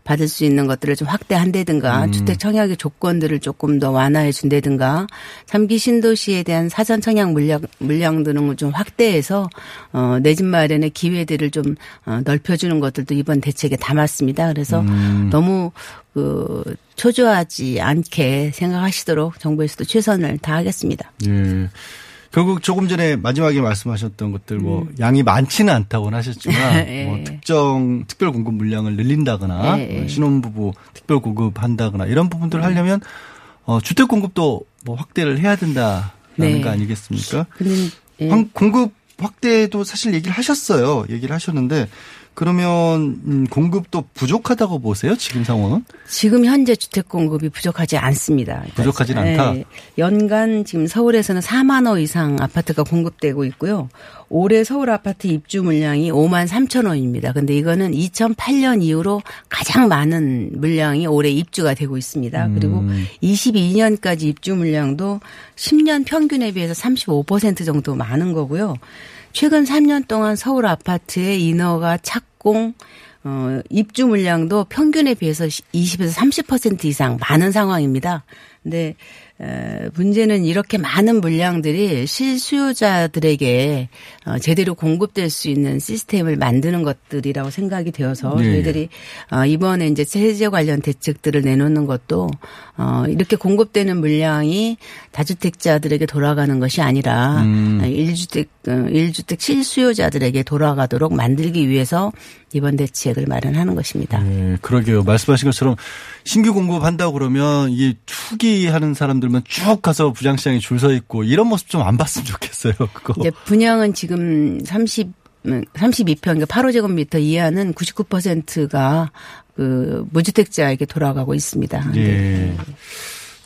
받을 수 있는 것들을 좀 확대한다든가 음. 주택 청약의 조건들을 조금 더 완화해 준다든가 삼기 신도시에 대한 사전 청약 물량 물량 등을 좀 확대해서 어 내 집 마련의 기회들을 좀 어, 넓혀주는 것들도 이번 대책에 담았습니다. 그래서 음. 너무 그 초조하지 않게 생각하시도록 정부에서도 최선을 다하겠습니다. 예. 결국 조금 전에 마지막에 말씀하셨던 것들 뭐 양이 많지는 않다고는 하셨지만 예. 뭐 특정 특별 공급 물량을 늘린다거나 예, 예. 뭐 신혼부부 특별 공급한다거나 이런 부분들을 하려면 어 주택 공급도 뭐 확대를 해야 된다라는 네. 거 아니겠습니까? 근데 예. 공급 확대도 사실 얘기를 하셨어요. 얘기를 하셨는데 그러면 음, 공급도 부족하다고 보세요? 지금 상황은? 지금 현재 주택 공급이 부족하지 않습니다. 부족하진 않다. 예, 연간 지금 서울에서는 4만 호 이상 아파트가 공급되고 있고요. 올해 서울 아파트 입주 물량이 5만 3천 호입니다. 근데 이거는 2008년 이후로 가장 많은 물량이 올해 입주가 되고 있습니다. 음. 그리고 22년까지 입주 물량도 10년 평균에 비해서 35% 정도 많은 거고요. 최근 3년 동안 서울 아파트의 인허가 착공 어, 입주 물량도 평균에 비해서 20에서 30% 이상 많은 상황입니다. 근데 에, 문제는 이렇게 많은 물량들이 실수요자들에게 어, 제대로 공급될 수 있는 시스템을 만드는 것들이라고 생각이 되어서 네. 저희들이 어, 이번에 이제 세제 관련 대책들을 내놓는 것도 어, 이렇게 공급되는 물량이 다주택자들에게 돌아가는 것이 아니라 음. 1주택 어, 1주택 실수요자들에게 돌아가도록 만들기 위해서 이번 대책을 마련하는 것입니다. 네, 그러게요. 말씀하신 것처럼 신규 공급한다고 그러면 이게 투기하는 사람들 만쭉 가서 부장시장에 줄 서 있고 이런 모습 좀 안 봤으면 좋겠어요. 그거. 이제 분양은 지금 30 32평 그러니까 8호제곱미터 이하는 99%가 그 무주택자에게 돌아가고 있습니다. 예.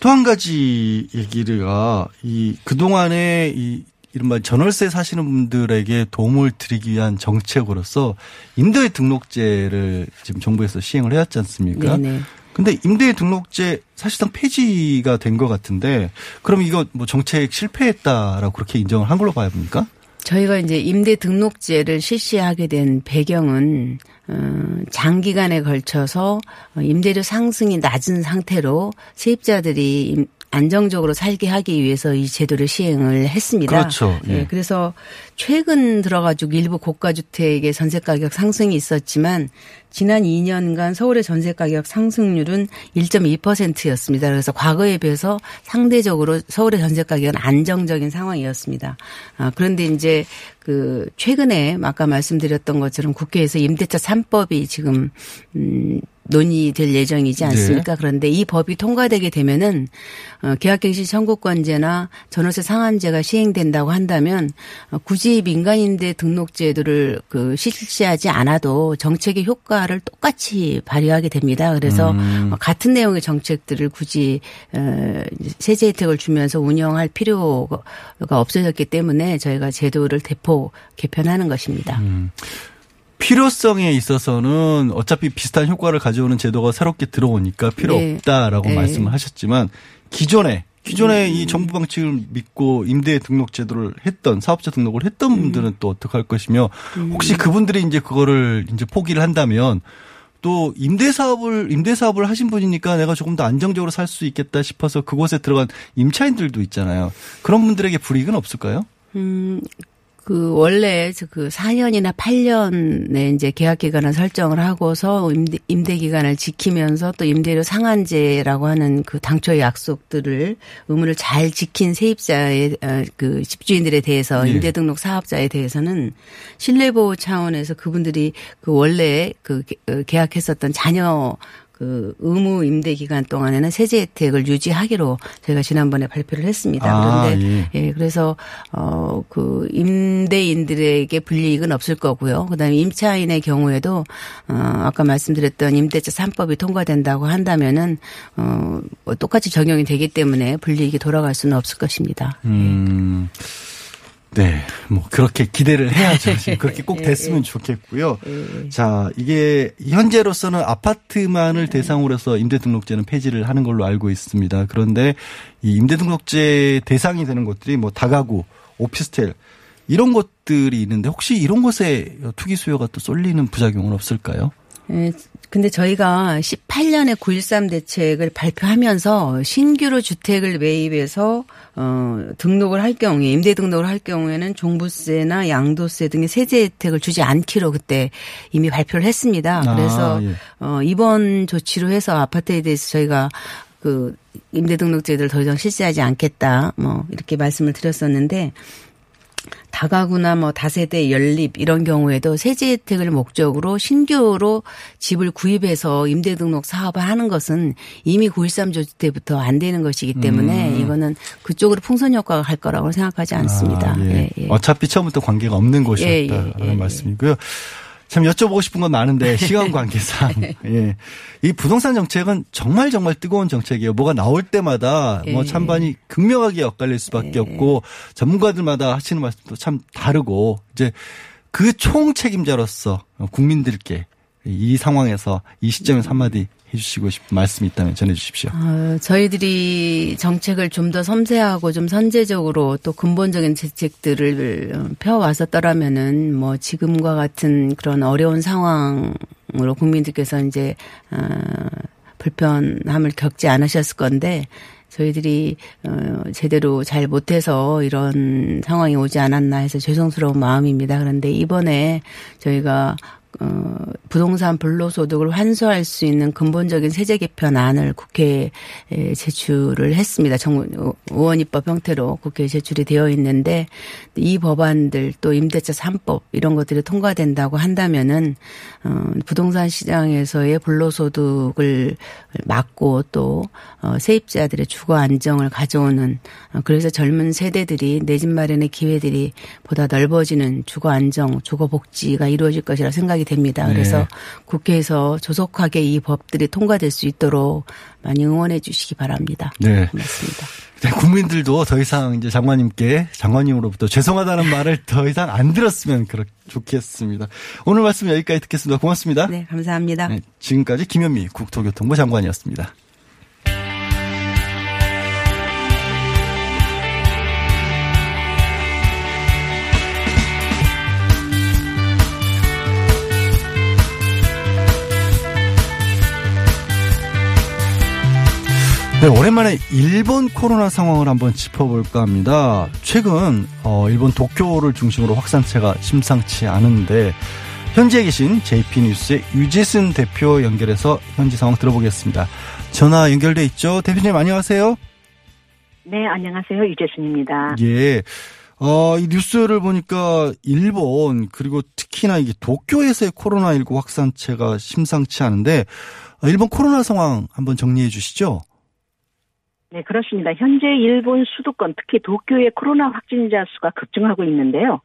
또한 가지 얘기가 이 그동안에 이 이른바 전월세 사시는 분들에게 도움을 드리기 위한 정책으로서 임대 등록제를 지금 정부에서 시행을 해왔지 않습니까? 네네. 근데 임대 등록제 사실상 폐지가 된 것 같은데 그럼 이거 뭐 정책 실패했다라고 그렇게 인정을 한 걸로 봐야 합니까? 저희가 이제 임대 등록제를 실시하게 된 배경은 어, 장기간에 걸쳐서 임대료 상승이 낮은 상태로 세입자들이 임- 안정적으로 살게 하기 위해서 이 제도를 시행을 했습니다. 그렇죠. 예. 예, 그래서 최근 들어가지고 일부 고가 주택의 전세 가격 상승이 있었지만 지난 2년간 서울의 전세 가격 상승률은 1.2%였습니다. 그래서 과거에 비해서 상대적으로 서울의 전세 가격은 안정적인 상황이었습니다. 아, 그런데 이제 그 최근에 아까 말씀드렸던 것처럼 국회에서 임대차 3법이 지금 음 논의될 예정이지 않습니까? 네. 그런데 이 법이 통과되게 되면은 어, 계약갱신 청구권제나 전월세 상한제가 시행된다고 한다면 어, 굳이 민간임대 등록 제도를 그 실시하지 않아도 정책의 효과를 똑같이 발휘하게 됩니다. 그래서 음. 어, 같은 내용의 정책들을 굳이 어, 세제 혜택을 주면서 운영할 필요가 없어졌기 때문에 저희가 제도를 대폭 개편하는 것입니다. 필요성에 있어서는 어차피 비슷한 효과를 가져오는 제도가 새롭게 들어오니까 필요 네. 없다라고 네. 말씀을 하셨지만 기존에 기존에 이 정부 방침을 믿고 임대 등록 제도를 했던 사업자 등록을 했던 분들은 또 어떻게 할 것이며 혹시 그분들이 이제 그거를 이제 포기를 한다면 또 임대 사업을 임대 사업을 하신 분이니까 내가 조금 더 안정적으로 살 수 있겠다 싶어서 그곳에 들어간 임차인들도 있잖아요. 그런 분들에게 불이익은 없을까요? 음, 그 원래 그 4년이나 8년에 이제 계약 기간을 설정을 하고서 임대, 임대 기간을 지키면서 또 임대료 상한제라고 하는 그 당초의 약속들을 의무를 잘 지킨 세입자의 어, 그 집주인들에 대해서 예. 임대 등록 사업자에 대해서는 신뢰 보호 차원에서 그분들이 그 원래 그 계- 어, 계약했었던 자녀 그 의무 임대 기간 동안에는 세제 혜택을 유지하기로 저희가 지난번에 발표를 했습니다. 아, 그런데 예, 그래서 어그 임대인들에게 불이익은 없을 거고요. 그다음에 임차인의 경우에도 어 아까 말씀드렸던 임대차 3법이 통과된다고 한다면은 어뭐 똑같이 적용이 되기 때문에 불이익이 돌아갈 수는 없을 것입니다. 음. 네, 뭐 그렇게 기대를 해야죠. 지금 그렇게 꼭 예, 됐으면 예. 좋겠고요. 자, 이게 현재로서는 아파트만을 대상으로 해서 임대등록제는 폐지를 하는 걸로 알고 있습니다. 그런데 이 임대등록제 대상이 되는 것들이 뭐 다가구, 오피스텔 이런 것들이 있는데 혹시 이런 곳에 투기 수요가 또 쏠리는 부작용은 없을까요? 예, 근데 저희가 18년에 9.13 대책을 발표하면서 신규로 주택을 매입해서 어 등록을 할 경우에 임대 등록을 할 경우에는 종부세나 양도세 등의 세제 혜택을 주지 않기로 그때 이미 발표를 했습니다. 아, 그래서 예. 어 이번 조치로 해서 아파트에 대해서 저희가 그 임대 등록제도를 더 이상 실시하지 않겠다. 뭐 이렇게 말씀을 드렸었는데 다가구나 뭐 다세대 연립 이런 경우에도 세제 혜택을 목적으로 신규로 집을 구입해서 임대 등록 사업을 하는 것은 이미 9.13 조치 때부터 안 되는 것이기 때문에 음. 이거는 그쪽으로 풍선 효과가 갈 거라고 생각하지 않습니다. 아, 예. 예, 예. 어차피 처음부터 관계가 없는 예, 곳이었다는 예, 예, 말씀이고요. 참 여쭤보고 싶은 건 많은데 시간 관계상 예. 이 부동산 정책은 정말 정말 뜨거운 정책이에요. 뭐가 나올 때마다 뭐 예. 찬반이 극명하게 엇갈릴 수밖에 없고 전문가들마다 하시는 말씀도 참 다르고 이제 그 총 책임자로서 국민들께 이 상황에서 이 시점에서 한마디 해주시고 싶은 말씀이 있다면 전해주십시오. 어, 저희들이 정책을 좀 더 섬세하고 좀 선제적으로 또 근본적인 정책들을 펴왔었더라면은 뭐 지금과 같은 그런 어려운 상황으로 국민들께서 이제 어, 불편함을 겪지 않으셨을 건데 저희들이 어 제대로 잘 못해서 이런 상황이 오지 않았나 해서 죄송스러운 마음입니다. 그런데 이번에 저희가 어, 부동산 불로소득을 환수할 수 있는 근본적인 세제 개편안을 국회에 제출을 했습니다. 정 의원 입법 형태로 국회에 제출이 되어 있는데 이 법안들 또 임대차 3법 이런 것들이 통과된다고 한다면은 어, 부동산 시장에서의 불로소득을 막고 또 어, 세입자들의 주거 안정을 가져오는 어, 그래서 젊은 세대들이 내 집 마련의 기회들이 보다 넓어지는 주거 안정, 주거 복지가 이루어질 것이라 생각이 됩니다. 네. 그래서 국회에서 조속하게 이 법들이 통과될 수 있도록 많이 응원해 주시기 바랍니다. 네. 고맙습니다. 네, 국민들도 더 이상 이제 장관님께 장관님으로부터 죄송하다는 말을 더 이상 안 들었으면 그렇 좋겠습니다. 오늘 말씀 여기까지 듣겠습니다. 고맙습니다. 네, 감사합니다. 네, 지금까지 김현미 국토교통부 장관이었습니다. 네, 오랜만에 일본 코로나 상황을 한번 짚어볼까 합니다. 최근 어, 일본 도쿄를 중심으로 확산세가 심상치 않은데 현지에 계신 JP뉴스의 유재순 대표 연결해서 현지 상황 들어보겠습니다. 전화 연결돼 있죠? 대표님 안녕하세요. 네, 안녕하세요. 유재순입니다. 예. 어, 이 뉴스를 보니까 일본 그리고 특히나 이게 도쿄에서의 코로나19 확산체가 심상치 않은데 어, 일본 코로나 상황 한번 정리해 주시죠. 네, 그렇습니다. 현재 일본 수도권, 특히 도쿄의 코로나 확진자 수가 급증하고 있는데요.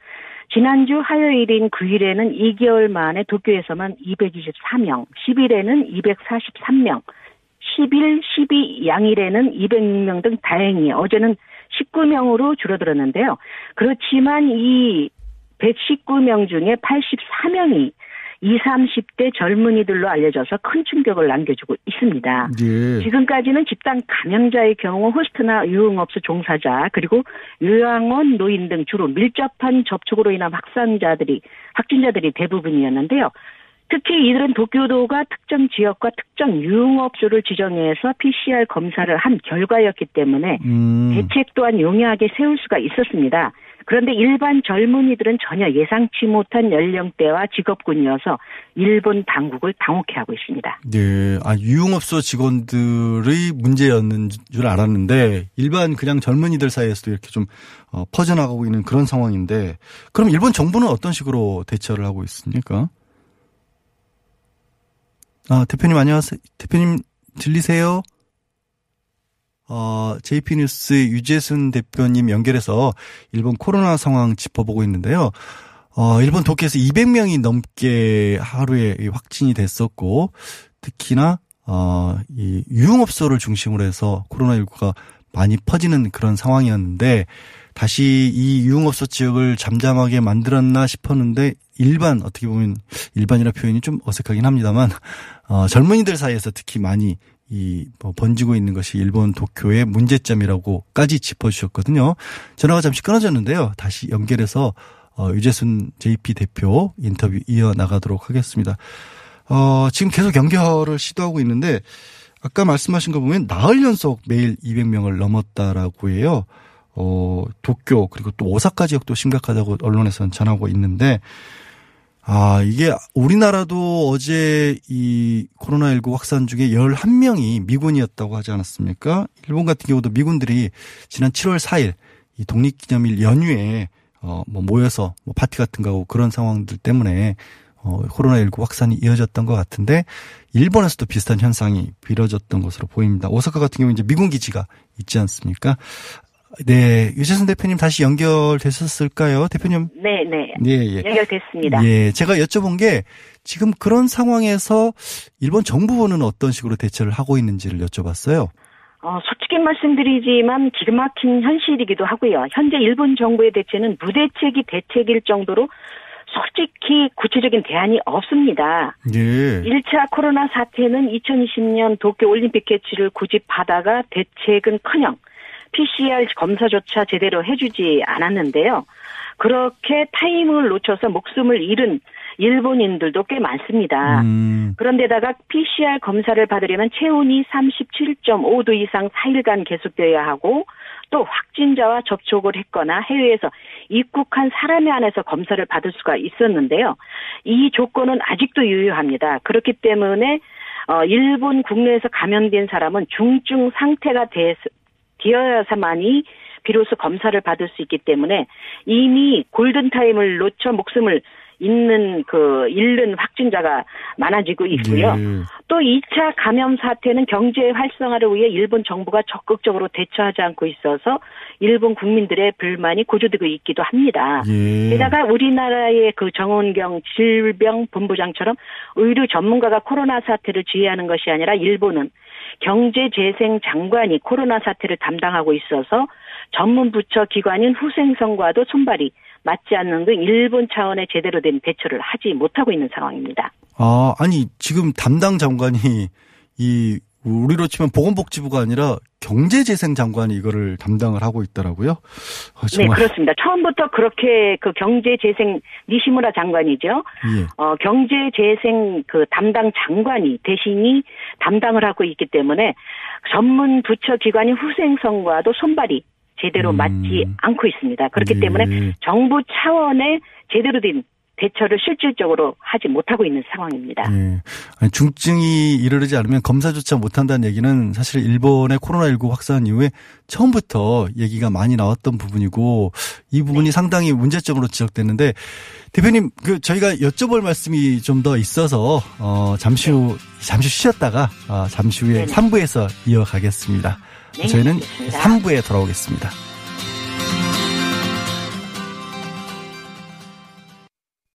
지난주 화요일인 9일에는 2개월 만에 도쿄에서만 224명, 10일에는 243명, 10일, 12 양일에는 200명 등 다행히 어제는 19명으로 줄어들었는데요. 그렇지만 이 119명 중에 84명이 20, 30대 젊은이들로 알려져서 큰 충격을 남겨주고 있습니다. 예. 지금까지는 집단 감염자의 경우 호스트나 유흥업소 종사자 그리고 요양원 노인 등 주로 밀접한 접촉으로 인한 확산자들이 확진자들이 대부분이었는데요. 특히 이들은 도쿄도가 특정 지역과 특정 유흥업소를 지정해서 PCR 검사를 한 결과였기 때문에 음. 대책 또한 용이하게 세울 수가 있었습니다. 그런데 일반 젊은이들은 전혀 예상치 못한 연령대와 직업군이어서 일본 당국을 당혹해 하고 있습니다. 네. 아, 유흥업소 직원들의 문제였는 줄 알았는데 일반 그냥 젊은이들 사이에서도 이렇게 좀 어, 퍼져나가고 있는 그런 상황인데 그럼 일본 정부는 어떤 식으로 대처를 하고 있습니까? 아, 대표님 안녕하세요. 대표님 들리세요? 어, JP뉴스 유재순 대표님 연결해서 일본 코로나 상황 짚어보고 있는데요. 어, 일본 도쿄에서 200명이 넘게 하루에 확진이 됐었고, 특히나, 어, 이 유흥업소를 중심으로 해서 코로나19가 많이 퍼지는 그런 상황이었는데, 다시 이 유흥업소 지역을 잠잠하게 만들었나 싶었는데, 일반, 어떻게 보면, 일반이라 표현이 좀 어색하긴 합니다만, 어, 젊은이들 사이에서 특히 많이 이뭐 번지고 있는 것이 일본 도쿄의 문제점이라고까지 짚어주셨거든요. 전화가 잠시 끊어졌는데요. 다시 연결해서 어, 유재순 JP 대표 인터뷰 이어 나가도록 하겠습니다. 어, 지금 계속 연결을 시도하고 있는데 아까 말씀하신 거 보면 나흘 연속 매일 200명을 넘었다라고 해요. 어, 도쿄 그리고 또 오사카 지역도 심각하다고 언론에서는 전하고 있는데 아, 이게 우리나라도 어제 이 코로나19 확산 중에 11명이 미군이었다고 하지 않았습니까? 일본 같은 경우도 미군들이 지난 7월 4일 이 독립기념일 연휴에 어, 뭐 모여서 뭐 파티 같은 거 하고 그런 상황들 때문에 어, 코로나19 확산이 이어졌던 것 같은데 일본에서도 비슷한 현상이 벌어졌던 것으로 보입니다. 오사카 같은 경우 이제 미군 기지가 있지 않습니까? 네, 유재선 대표님 다시 연결되셨을까요, 대표님? 네, 네. 예, 예. 연결됐습니다. 예, 제가 여쭤본 게 지금 그런 상황에서 일본 정부는 어떤 식으로 대처를 하고 있는지를 여쭤봤어요. 어, 솔직히 말씀드리지만 기가 막힌 현실이기도 하고요. 현재 일본 정부의 대체는 무대책이 대책일 정도로 솔직히 구체적인 대안이 없습니다. 예. 1차 코로나 사태는 2020년 도쿄 올림픽 개최를 고집하다가 대책은 커녕 PCR 검사조차 제대로 해주지 않았는데요. 그렇게 타임을 놓쳐서 목숨을 잃은 일본인들도 꽤 많습니다. 음. 그런데다가 PCR 검사를 받으려면 체온이 37.5도 이상 4일간 계속되어야 하고 또 확진자와 접촉을 했거나 해외에서 입국한 사람에 한해서 검사를 받을 수가 있었는데요. 이 조건은 아직도 유효합니다. 그렇기 때문에 어, 일본 국내에서 감염된 사람은 중증 상태가 되, 되어야만이 비로소 검사를 받을 수 있기 때문에 이미 골든타임을 놓쳐 목숨을 잃는 그 잃는 확진자가 많아지고 있고요. 예. 또 2차 감염 사태는 경제 활성화를 위해 일본 정부가 적극적으로 대처하지 않고 있어서 일본 국민들의 불만이 고조되고 있기도 합니다. 예. 게다가 우리나라의 그 정원경 질병본부장처럼 의료 전문가가 코로나 사태를 지휘하는 것이 아니라 일본은 경제재생 장관이 코로나 사태를 담당하고 있어서 전문 부처 기관인 후생성과도 손발이 맞지 않는 등 일본 차원의 제대로 된 대처를 하지 못하고 있는 상황입니다. 아, 아니, 지금 담당 장관이 이, 우리로 치면 보건복지부가 아니라 경제재생 장관이 이거를 담당을 하고 있더라고요. 아, 네. 그렇습니다. 처음부터 그렇게 그 경제재생 니시무라 장관이죠. 예. 어, 경제재생 그 담당 장관이 대신이 담당을 하고 있기 때문에 전문 부처 기관인 후생성과도 손발이 제대로 맞지 않고 있습니다. 그렇기 예. 때문에 정부 차원의 제대로 된 대처를 실질적으로 하지 못하고 있는 상황입니다. 예. 중증이 이르르지 않으면 검사조차 못한다는 얘기는 사실 일본의 코로나19 확산 이후에 처음부터 얘기가 많이 나왔던 부분이고 이 부분이 상당히 문제점으로 지적됐는데 대표님 그 저희가 여쭤볼 말씀이 좀 더 있어서 어 잠시 후 잠시 쉬었다가 아, 잠시 후에 네네. 3부에서 이어가겠습니다. 네, 저희는 알겠습니다. 3부에 돌아오겠습니다.